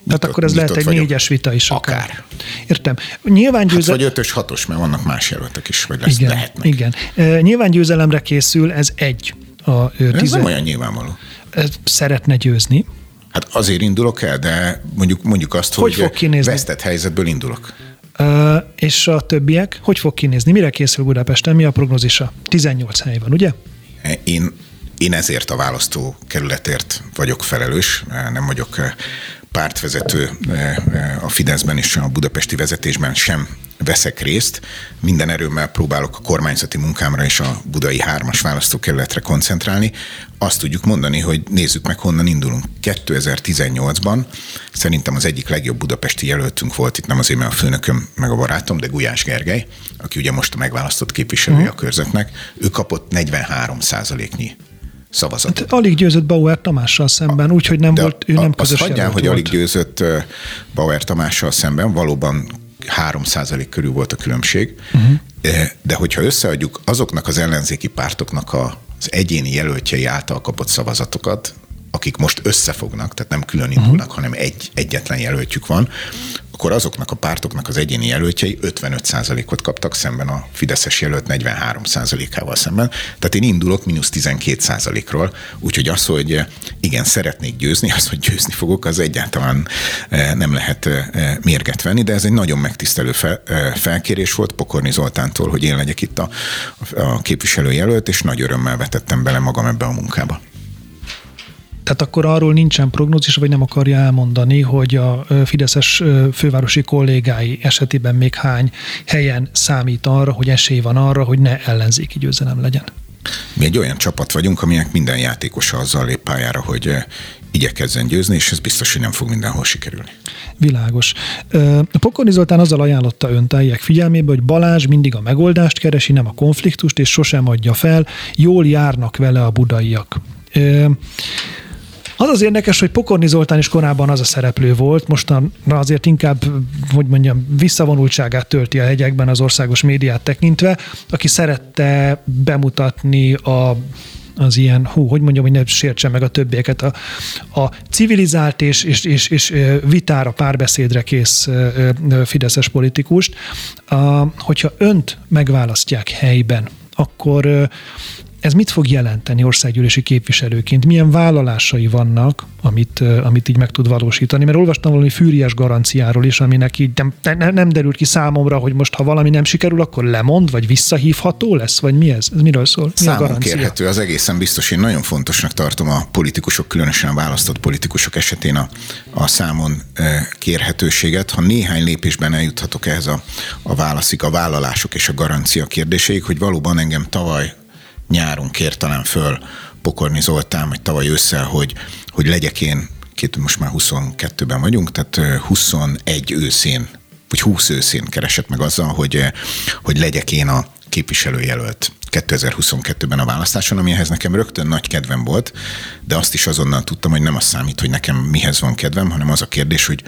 Tehát akkor ez lehet egy vagyok. négyes vita is akár. akár. Értem. Nyilván győzel... hát, vagy ötös, hatos, mert vannak más jelöltek is, vagy lesz, igen, lehetnek. Igen. Nyilván győzelemre készül, ez egy a tizen... Ez nem olyan nyilvánvaló. Szeretne győzni. Hát azért indulok el, de mondjuk, mondjuk azt, hogy, hogy fog kinézni? vesztett helyzetből indulok. Uh, és a többiek, hogy fog kinézni? Mire készül Budapesten? Mi a prognózisa? 18 hely van, ugye? Én, én ezért a választó kerületért vagyok felelős, nem vagyok pártvezető a Fideszben és a budapesti vezetésben sem veszek részt. Minden erőmmel próbálok a kormányzati munkámra és a budai hármas választókerületre koncentrálni. Azt tudjuk mondani, hogy nézzük meg, honnan indulunk. 2018-ban szerintem az egyik legjobb budapesti jelöltünk volt itt, nem azért, mert a főnököm meg a barátom, de Gulyás Gergely, aki ugye most a megválasztott képviselője a körzetnek, ő kapott 43 százaléknyi szavazatot. Hát, alig győzött Bauer Tamással szemben, úgyhogy nem De volt, ő nem közös Azt hagyján, hogy volt. alig győzött Bauer Tamással szemben, valóban 3 körül volt a különbség, uh-huh. de hogyha összeadjuk azoknak az ellenzéki pártoknak az egyéni jelöltjei által kapott szavazatokat, akik most összefognak, tehát nem külön indulnak, uh-huh. hanem egy, egyetlen jelöltjük van, akkor azoknak a pártoknak az egyéni jelöltjei 55%-ot kaptak szemben a Fideszes jelölt 43%-ával szemben. Tehát én indulok mínusz 12%-ról, úgyhogy az, hogy igen, szeretnék győzni, az, hogy győzni fogok, az egyáltalán eh, nem lehet eh, mérget venni, de ez egy nagyon megtisztelő fel, eh, felkérés volt Pokorni Zoltántól, hogy én legyek itt a, a képviselőjelölt, és nagy örömmel vetettem bele magam ebbe a munkába. Tehát akkor arról nincsen prognózis, vagy nem akarja elmondani, hogy a Fideszes fővárosi kollégái esetében még hány helyen számít arra, hogy esély van arra, hogy ne ellenzéki győzelem legyen? Mi egy olyan csapat vagyunk, aminek minden játékosa azzal lép pályára, hogy igyekezzen győzni, és ez biztos, hogy nem fog mindenhol sikerülni. Világos. Pokorni Zoltán azzal ajánlotta ön teljek figyelmébe, hogy Balázs mindig a megoldást keresi, nem a konfliktust, és sosem adja fel, jól járnak vele a budaiak. Az az érdekes, hogy Pokorni Zoltán is korábban az a szereplő volt, mostanra azért inkább, hogy mondjam, visszavonultságát tölti a hegyekben az országos médiát tekintve, aki szerette bemutatni a az ilyen, hú, hogy mondjam, hogy ne sértse meg a többieket, a, a civilizált és, és, és, és vitára, párbeszédre kész fideszes politikust, a, hogyha önt megválasztják helyben, akkor ez mit fog jelenteni országgyűlési képviselőként? Milyen vállalásai vannak, amit, amit így meg tud valósítani? Mert olvastam valami fűriás garanciáról is, aminek így nem, nem, nem derült ki számomra, hogy most ha valami nem sikerül, akkor lemond, vagy visszahívható lesz, vagy mi ez? Ez miről szól? Mi Számon kérhető, az egészen biztos. Én nagyon fontosnak tartom a politikusok, különösen a választott politikusok esetén a, a számon kérhetőséget. Ha néhány lépésben eljuthatok ehhez a, a válaszig, a vállalások és a garancia kérdéseig, hogy valóban engem tavaly nyáron kért talán föl Pokorni Zoltán, vagy tavaly ősszel, hogy, hogy legyek én, két, most már 22-ben vagyunk, tehát 21 őszén, vagy 20 őszén keresett meg azzal, hogy, hogy legyek én a képviselőjelölt 2022-ben a választáson, amihez nekem rögtön nagy kedvem volt, de azt is azonnal tudtam, hogy nem az számít, hogy nekem mihez van kedvem, hanem az a kérdés, hogy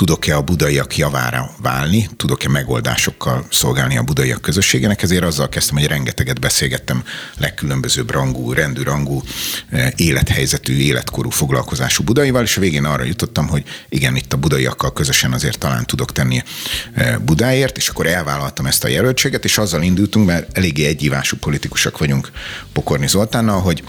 tudok-e a budaiak javára válni, tudok-e megoldásokkal szolgálni a budaiak közösségének, ezért azzal kezdtem, hogy rengeteget beszélgettem legkülönbözőbb rangú, rendű rangú, eh, élethelyzetű, életkorú foglalkozású budaival, és a végén arra jutottam, hogy igen, itt a budaiakkal közösen azért talán tudok tenni eh, Budáért, és akkor elvállaltam ezt a jelöltséget, és azzal indultunk, mert eléggé egyívású politikusok vagyunk Pokorni Zoltánnal, hogy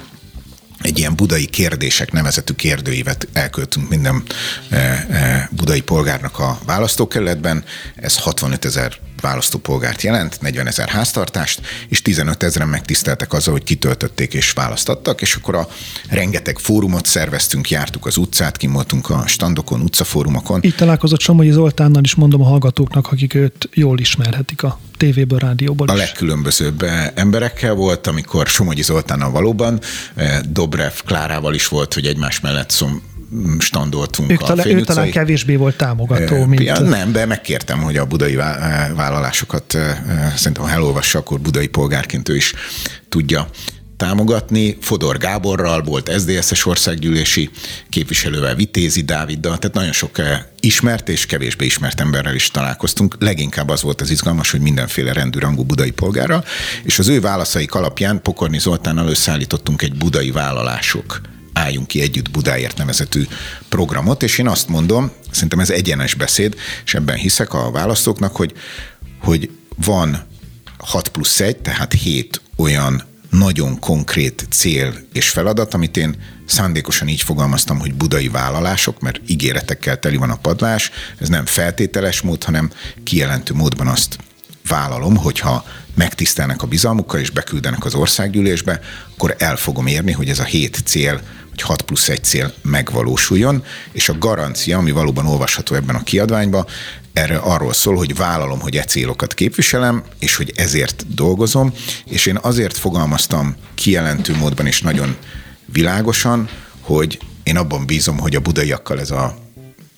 egy ilyen budai kérdések nevezetű kérdőívet elköltünk minden e, e, budai polgárnak a választókerületben. Ez 65 ezer választópolgárt jelent, 40 ezer háztartást, és 15 ezeren megtiszteltek azzal, hogy kitöltötték és választattak, és akkor a rengeteg fórumot szerveztünk, jártuk az utcát, kimoltunk a standokon, utcafórumokon. Így találkozott Somogyi Zoltánnal is mondom a hallgatóknak, akik őt jól ismerhetik a tévéből, rádióból A legkülönbözőbb eh, emberekkel volt, amikor Somogyi Zoltánnal valóban, eh, Dobrev Klárával is volt, hogy egymás mellett szom, standoltunk ők a talán, Ő talán kevésbé volt támogató, mint... Ja, nem, de megkértem, hogy a budai vállalásokat szerintem, ha elolvassa, akkor budai polgárként ő is tudja támogatni. Fodor Gáborral volt SZDSZ-es országgyűlési képviselővel, Vitézi Dáviddal, tehát nagyon sok ismert és kevésbé ismert emberrel is találkoztunk. Leginkább az volt az izgalmas, hogy mindenféle rendű rangú budai polgárral, és az ő válaszaik alapján Pokorni Zoltánnal összeállítottunk egy budai vállalások álljunk ki együtt Budáért nevezetű programot, és én azt mondom, szerintem ez egyenes beszéd, és ebben hiszek a választóknak, hogy, hogy van 6 plusz 1, tehát 7 olyan nagyon konkrét cél és feladat, amit én szándékosan így fogalmaztam, hogy budai vállalások, mert ígéretekkel teli van a padlás, ez nem feltételes mód, hanem kijelentő módban azt vállalom, hogyha megtisztelnek a bizalmukkal és beküldenek az országgyűlésbe, akkor el fogom érni, hogy ez a hét cél hogy 6 plusz 1 cél megvalósuljon, és a garancia, ami valóban olvasható ebben a kiadványban, erre arról szól, hogy vállalom, hogy e célokat képviselem, és hogy ezért dolgozom, és én azért fogalmaztam kijelentő módban és nagyon világosan, hogy én abban bízom, hogy a budaiakkal ez a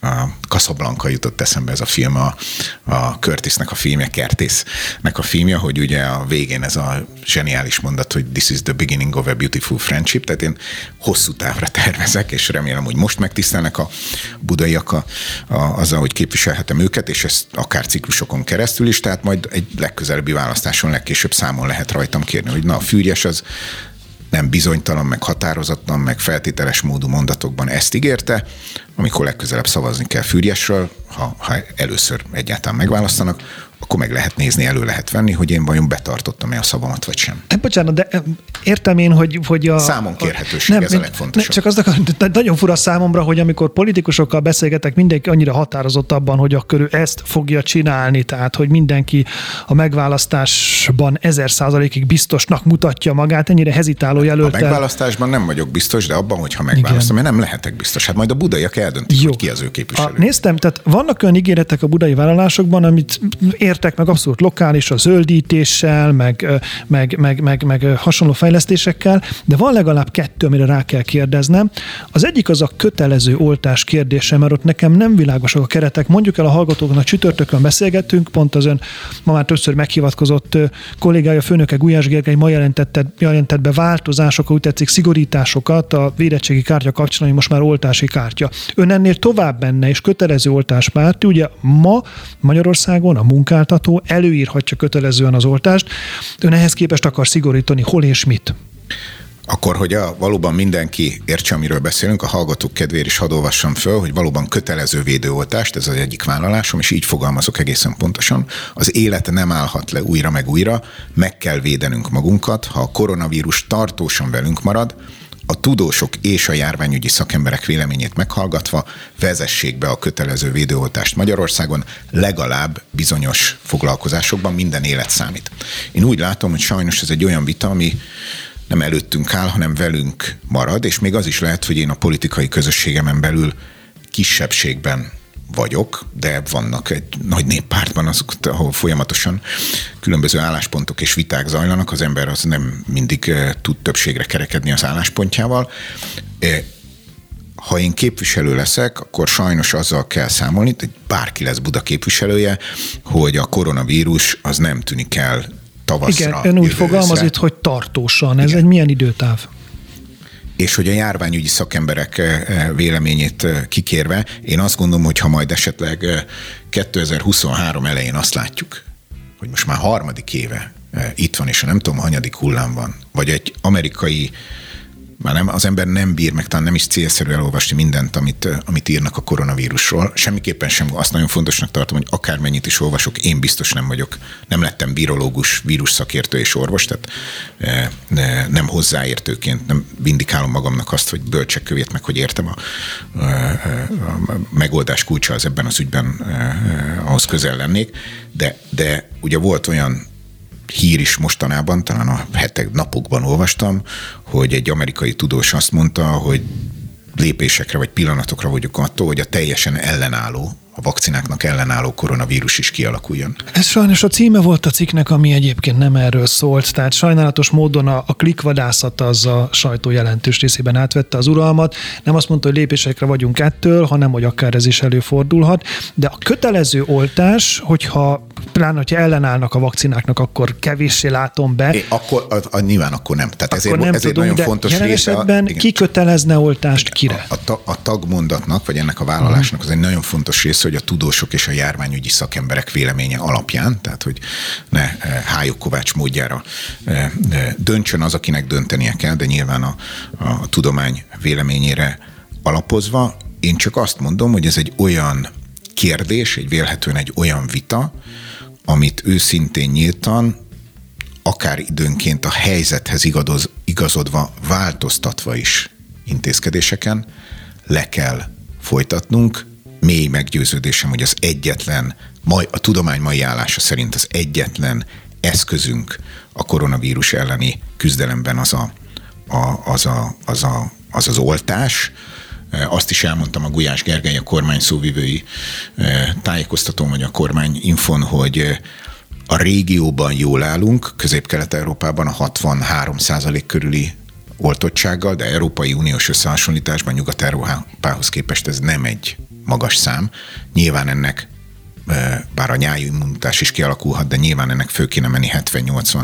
a Casablanca jutott eszembe ez a film, a, a Curtisnek a filmje, Kertésznek a filmje, hogy ugye a végén ez a zseniális mondat, hogy this is the beginning of a beautiful friendship, tehát én hosszú távra tervezek, és remélem, hogy most megtisztelnek a budaiak a, a, azzal, hogy képviselhetem őket, és ezt akár ciklusokon keresztül is, tehát majd egy legközelebbi választáson legkésőbb számon lehet rajtam kérni, hogy na a fűrjes az nem bizonytalan, meg határozatlan, meg feltételes módú mondatokban ezt ígérte, amikor legközelebb szavazni kell Fűrjesről, ha, ha először egyáltalán megválasztanak, akkor meg lehet nézni, elő lehet venni, hogy én vajon betartottam-e a szavamat, vagy sem. E, bocsánat, de értem én, hogy, hogy a... Számon kérhetőség, nem, ez a legfontosabb. Nem, csak az akar, nagyon fura számomra, hogy amikor politikusokkal beszélgetek, mindenki annyira határozott abban, hogy akkor ő ezt fogja csinálni, tehát hogy mindenki a megválasztásban ezer százalékig biztosnak mutatja magát, ennyire hezitáló jelölt. A megválasztásban nem vagyok biztos, de abban, hogyha megválasztom, mert nem lehetek biztos. Hát majd a budaiak eldöntik, Jó. hogy ki az ő képviselő. A, néztem, tehát vannak olyan ígéretek a budai vállalásokban, amit értek meg abszolút lokális, a zöldítéssel, meg, meg, meg, meg, meg hasonló fejlesztésekkel, de van legalább kettő, amire rá kell kérdeznem. Az egyik az a kötelező oltás kérdése, mert ott nekem nem világosak a keretek. Mondjuk el a hallgatóknak, csütörtökön beszélgettünk, pont az ön ma már többször meghivatkozott kollégája, főnöke Gulyás Gergely ma jelentette, jelentett be változásokat, úgy tetszik szigorításokat a védettségi kártya kapcsolatban, most már oltási kártya. Ön ennél tovább benne, és kötelező oltás párti, ugye ma Magyarországon a munkál munkáltató előírhatja kötelezően az oltást. Ön ehhez képest akar szigorítani hol és mit? Akkor, hogy a, valóban mindenki értse, amiről beszélünk, a hallgatók kedvéért is hadd föl, hogy valóban kötelező védőoltást, ez az egyik vállalásom, és így fogalmazok egészen pontosan. Az élet nem állhat le újra meg újra, meg kell védenünk magunkat, ha a koronavírus tartósan velünk marad, a tudósok és a járványügyi szakemberek véleményét meghallgatva vezessék be a kötelező védőoltást Magyarországon, legalább bizonyos foglalkozásokban minden élet számít. Én úgy látom, hogy sajnos ez egy olyan vita, ami nem előttünk áll, hanem velünk marad, és még az is lehet, hogy én a politikai közösségemen belül kisebbségben vagyok, de vannak egy nagy néppártban azok, ahol folyamatosan különböző álláspontok és viták zajlanak, az ember az nem mindig eh, tud többségre kerekedni az álláspontjával. Eh, ha én képviselő leszek, akkor sajnos azzal kell számolni, hogy bárki lesz Buda képviselője, hogy a koronavírus az nem tűnik el tavaszra. Igen, ön úgy fogalmaz itt, hogy tartósan. Ez Igen. egy milyen időtáv? És hogy a járványügyi szakemberek eh, eh, véleményét eh, kikérve, én azt gondolom, hogy ha majd esetleg 2023 elején azt látjuk, hogy most már harmadik éve itt van, és nem tudom, hanyadik hullám van, vagy egy amerikai már nem, az ember nem bír meg, talán nem is célszerű elolvasni mindent, amit, amit írnak a koronavírusról. Semmiképpen sem azt nagyon fontosnak tartom, hogy akármennyit is olvasok, én biztos nem vagyok, nem lettem virológus, vírus szakértő és orvos, tehát e, nem hozzáértőként, nem vindikálom magamnak azt, hogy bölcsek kövét meg, hogy értem a, a, a megoldás kulcsa az ebben az ügyben ahhoz közel lennék, de, de ugye volt olyan hír is mostanában, talán a hetek, napokban olvastam, hogy egy amerikai tudós azt mondta, hogy lépésekre vagy pillanatokra vagyok attól, hogy a teljesen ellenálló a vakcináknak ellenálló koronavírus is kialakuljon. Ez sajnos a címe volt a cikknek, ami egyébként nem erről szólt, tehát sajnálatos módon a, a klikvadászat az a sajtó jelentős részében átvette az uralmat. Nem azt mondta, hogy lépésekre vagyunk ettől, hanem hogy akár ez is előfordulhat, de a kötelező oltás, hogyha pláne, hogyha ellenállnak a vakcináknak, akkor kevéssé látom be. É, akkor, a, a, nyilván akkor nem. Tehát akkor ezért, nem ezért tudom, nagyon fontos jelen része. Esetben a, ki kötelezne oltást kire? A, a, a tagmondatnak, vagy ennek a vállalásnak az egy nagyon fontos része, hogy a tudósok és a járványügyi szakemberek véleménye alapján, tehát hogy ne eh, Hájuk Kovács módjára eh, döntsön az, akinek döntenie kell, de nyilván a, a tudomány véleményére alapozva. Én csak azt mondom, hogy ez egy olyan kérdés, egy vélhetően egy olyan vita, amit őszintén nyíltan, akár időnként a helyzethez igazoz, igazodva, változtatva is intézkedéseken le kell folytatnunk. Mély meggyőződésem, hogy az egyetlen, mai, a tudomány mai állása szerint az egyetlen eszközünk a koronavírus elleni küzdelemben az a, a, az, a, az, a, az az oltás, azt is elmondtam a Gulyás Gergely, a kormány szóvivői tájékoztatón, vagy a kormány infon, hogy a régióban jól állunk, Közép-Kelet-Európában a 63% körüli oltottsággal, de Európai Uniós összehasonlításban Nyugat-Európához képest ez nem egy magas szám. Nyilván ennek bár a nyájú immunitás is kialakulhat, de nyilván ennek fő kéne menni 70-80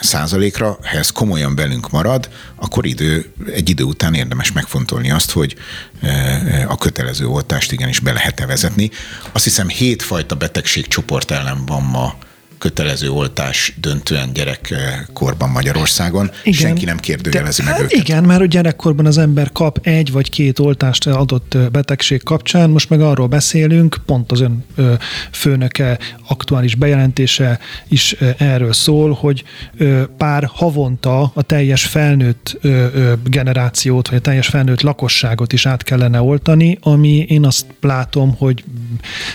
százalékra. Ha ez komolyan velünk marad, akkor idő, egy idő után érdemes megfontolni azt, hogy a kötelező oltást igenis be lehet-e vezetni. Azt hiszem hétfajta betegségcsoport ellen van ma kötelező oltás döntően gyerekkorban Magyarországon. Igen, Senki nem kérdőjelezi meg hát őket. Igen, mert a gyerekkorban az ember kap egy vagy két oltást adott betegség kapcsán. Most meg arról beszélünk, pont az ön főnöke aktuális bejelentése is erről szól, hogy pár havonta a teljes felnőtt generációt, vagy a teljes felnőtt lakosságot is át kellene oltani, ami én azt látom, hogy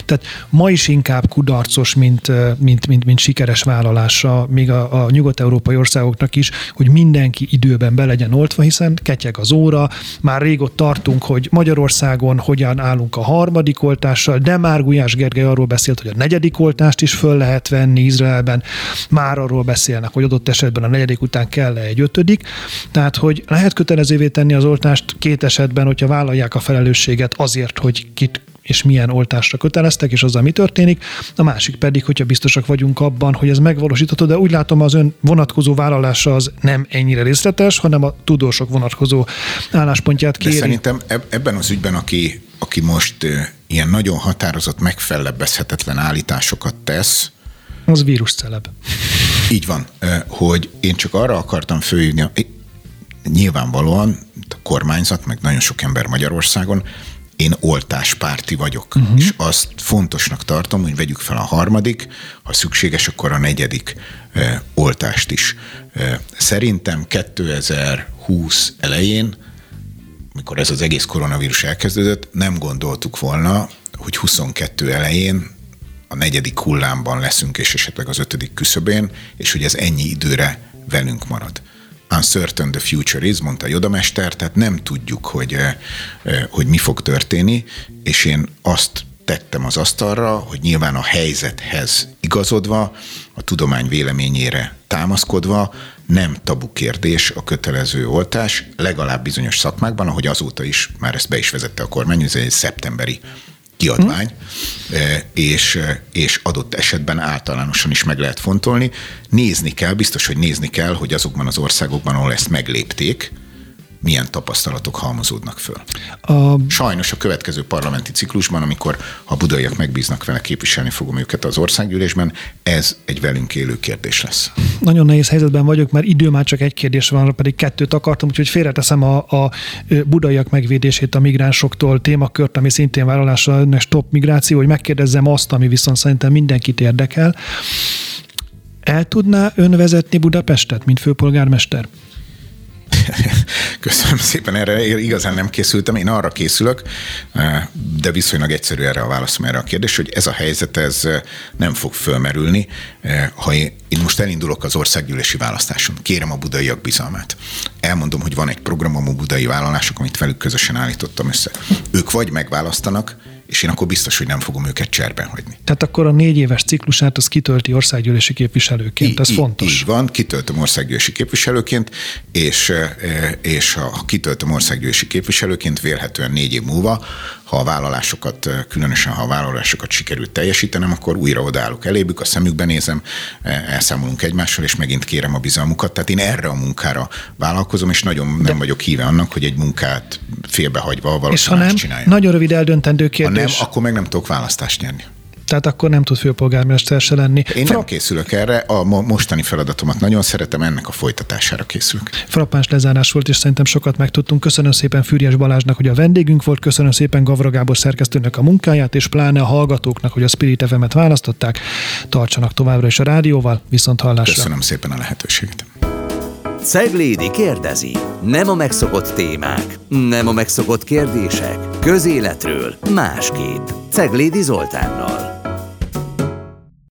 tehát ma is inkább kudarcos, mint, mint, mint, mint sikeres vállalása, még a, a nyugat-európai országoknak is, hogy mindenki időben be legyen oltva, hiszen ketyeg az óra, már rég ott tartunk, hogy Magyarországon hogyan állunk a harmadik oltással, de már Gulyás Gergely arról beszélt, hogy a negyedik oltást is föl lehet venni Izraelben, már arról beszélnek, hogy adott esetben a negyedik után kell -e egy ötödik, tehát hogy lehet kötelezővé tenni az oltást két esetben, hogyha vállalják a felelősséget azért, hogy kit és milyen oltásra köteleztek, és azzal mi történik. A másik pedig, hogyha biztosak vagyunk abban, hogy ez megvalósítható, de úgy látom az ön vonatkozó vállalása az nem ennyire részletes, hanem a tudósok vonatkozó álláspontját kéri. De szerintem ebben az ügyben, aki, aki most ilyen nagyon határozott, megfellebbezhetetlen állításokat tesz, az vírusceleb. Így van, hogy én csak arra akartam fölhívni, nyilvánvalóan a kormányzat, meg nagyon sok ember Magyarországon én oltáspárti vagyok, uh-huh. és azt fontosnak tartom, hogy vegyük fel a harmadik, ha szükséges, akkor a negyedik e, oltást is. E, szerintem 2020 elején, mikor ez az egész koronavírus elkezdődött, nem gondoltuk volna, hogy 22 elején a negyedik hullámban leszünk, és esetleg az ötödik küszöbén, és hogy ez ennyi időre velünk marad uncertain the future is, mondta Joda mester, tehát nem tudjuk, hogy, eh, eh, hogy mi fog történni, és én azt tettem az asztalra, hogy nyilván a helyzethez igazodva, a tudomány véleményére támaszkodva nem tabu kérdés a kötelező oltás, legalább bizonyos szakmákban, ahogy azóta is, már ezt be is vezette a kormány, ez egy szeptemberi kiadvány, hmm. és, és adott esetben általánosan is meg lehet fontolni. Nézni kell, biztos, hogy nézni kell, hogy azokban az országokban, ahol ezt meglépték, milyen tapasztalatok halmozódnak föl. A... Sajnos a következő parlamenti ciklusban, amikor a budaiak megbíznak vele, képviselni fogom őket az országgyűlésben, ez egy velünk élő kérdés lesz. Nagyon nehéz helyzetben vagyok, mert idő már csak egy kérdés van, pedig kettőt akartam, úgyhogy félreteszem a, a budaiak megvédését a migránsoktól témakört, ami szintén vállalásra önnek stop migráció, hogy megkérdezzem azt, ami viszont szerintem mindenkit érdekel. El tudná ön vezetni Budapestet, mint főpolgármester? (laughs) Köszönöm szépen, erre igazán nem készültem. Én arra készülök, de viszonylag egyszerű erre a válaszom erre a kérdés, hogy ez a helyzet ez nem fog fölmerülni, ha én, én most elindulok az országgyűlési választáson, kérem a budaiak bizalmát. Elmondom, hogy van egy programom a budai vállalások, amit velük közösen állítottam össze. Ők vagy megválasztanak, és én akkor biztos, hogy nem fogom őket cserben hagyni. Tehát akkor a négy éves ciklusát az kitölti országgyűlési képviselőként, ez fontos. Így van, kitöltöm országgyűlési képviselőként, és, e, és ha kitöltöm országgyűlési képviselőként, vélhetően négy év múlva, ha a vállalásokat, különösen ha a vállalásokat sikerült teljesítenem, akkor újra odállok elébük, a szemükbe nézem, e, elszámolunk egymással, és megint kérem a bizalmukat. Tehát én erre a munkára vállalkozom, és nagyon nem De... vagyok híve annak, hogy egy munkát félbehagyva valaki és ha nem, csinálja. Nagyon rövid eldöntendő kérdés nem, akkor meg nem tudok választást nyerni. Tehát akkor nem tud főpolgármester se lenni. Én Fra- nem készülök erre, a mostani feladatomat nagyon szeretem, ennek a folytatására készülök. Frappáns lezárás volt, és szerintem sokat megtudtunk. Köszönöm szépen Fürjes Balázsnak, hogy a vendégünk volt, köszönöm szépen Gavra Gábor szerkesztőnek a munkáját, és pláne a hallgatóknak, hogy a Spirit FM-et választották. Tartsanak továbbra is a rádióval, viszont hallásra. Köszönöm szépen a lehetőséget. Ceglédi kérdezi. Nem a megszokott témák, nem a megszokott kérdések. Közéletről másképp. Ceglédi Zoltánnal.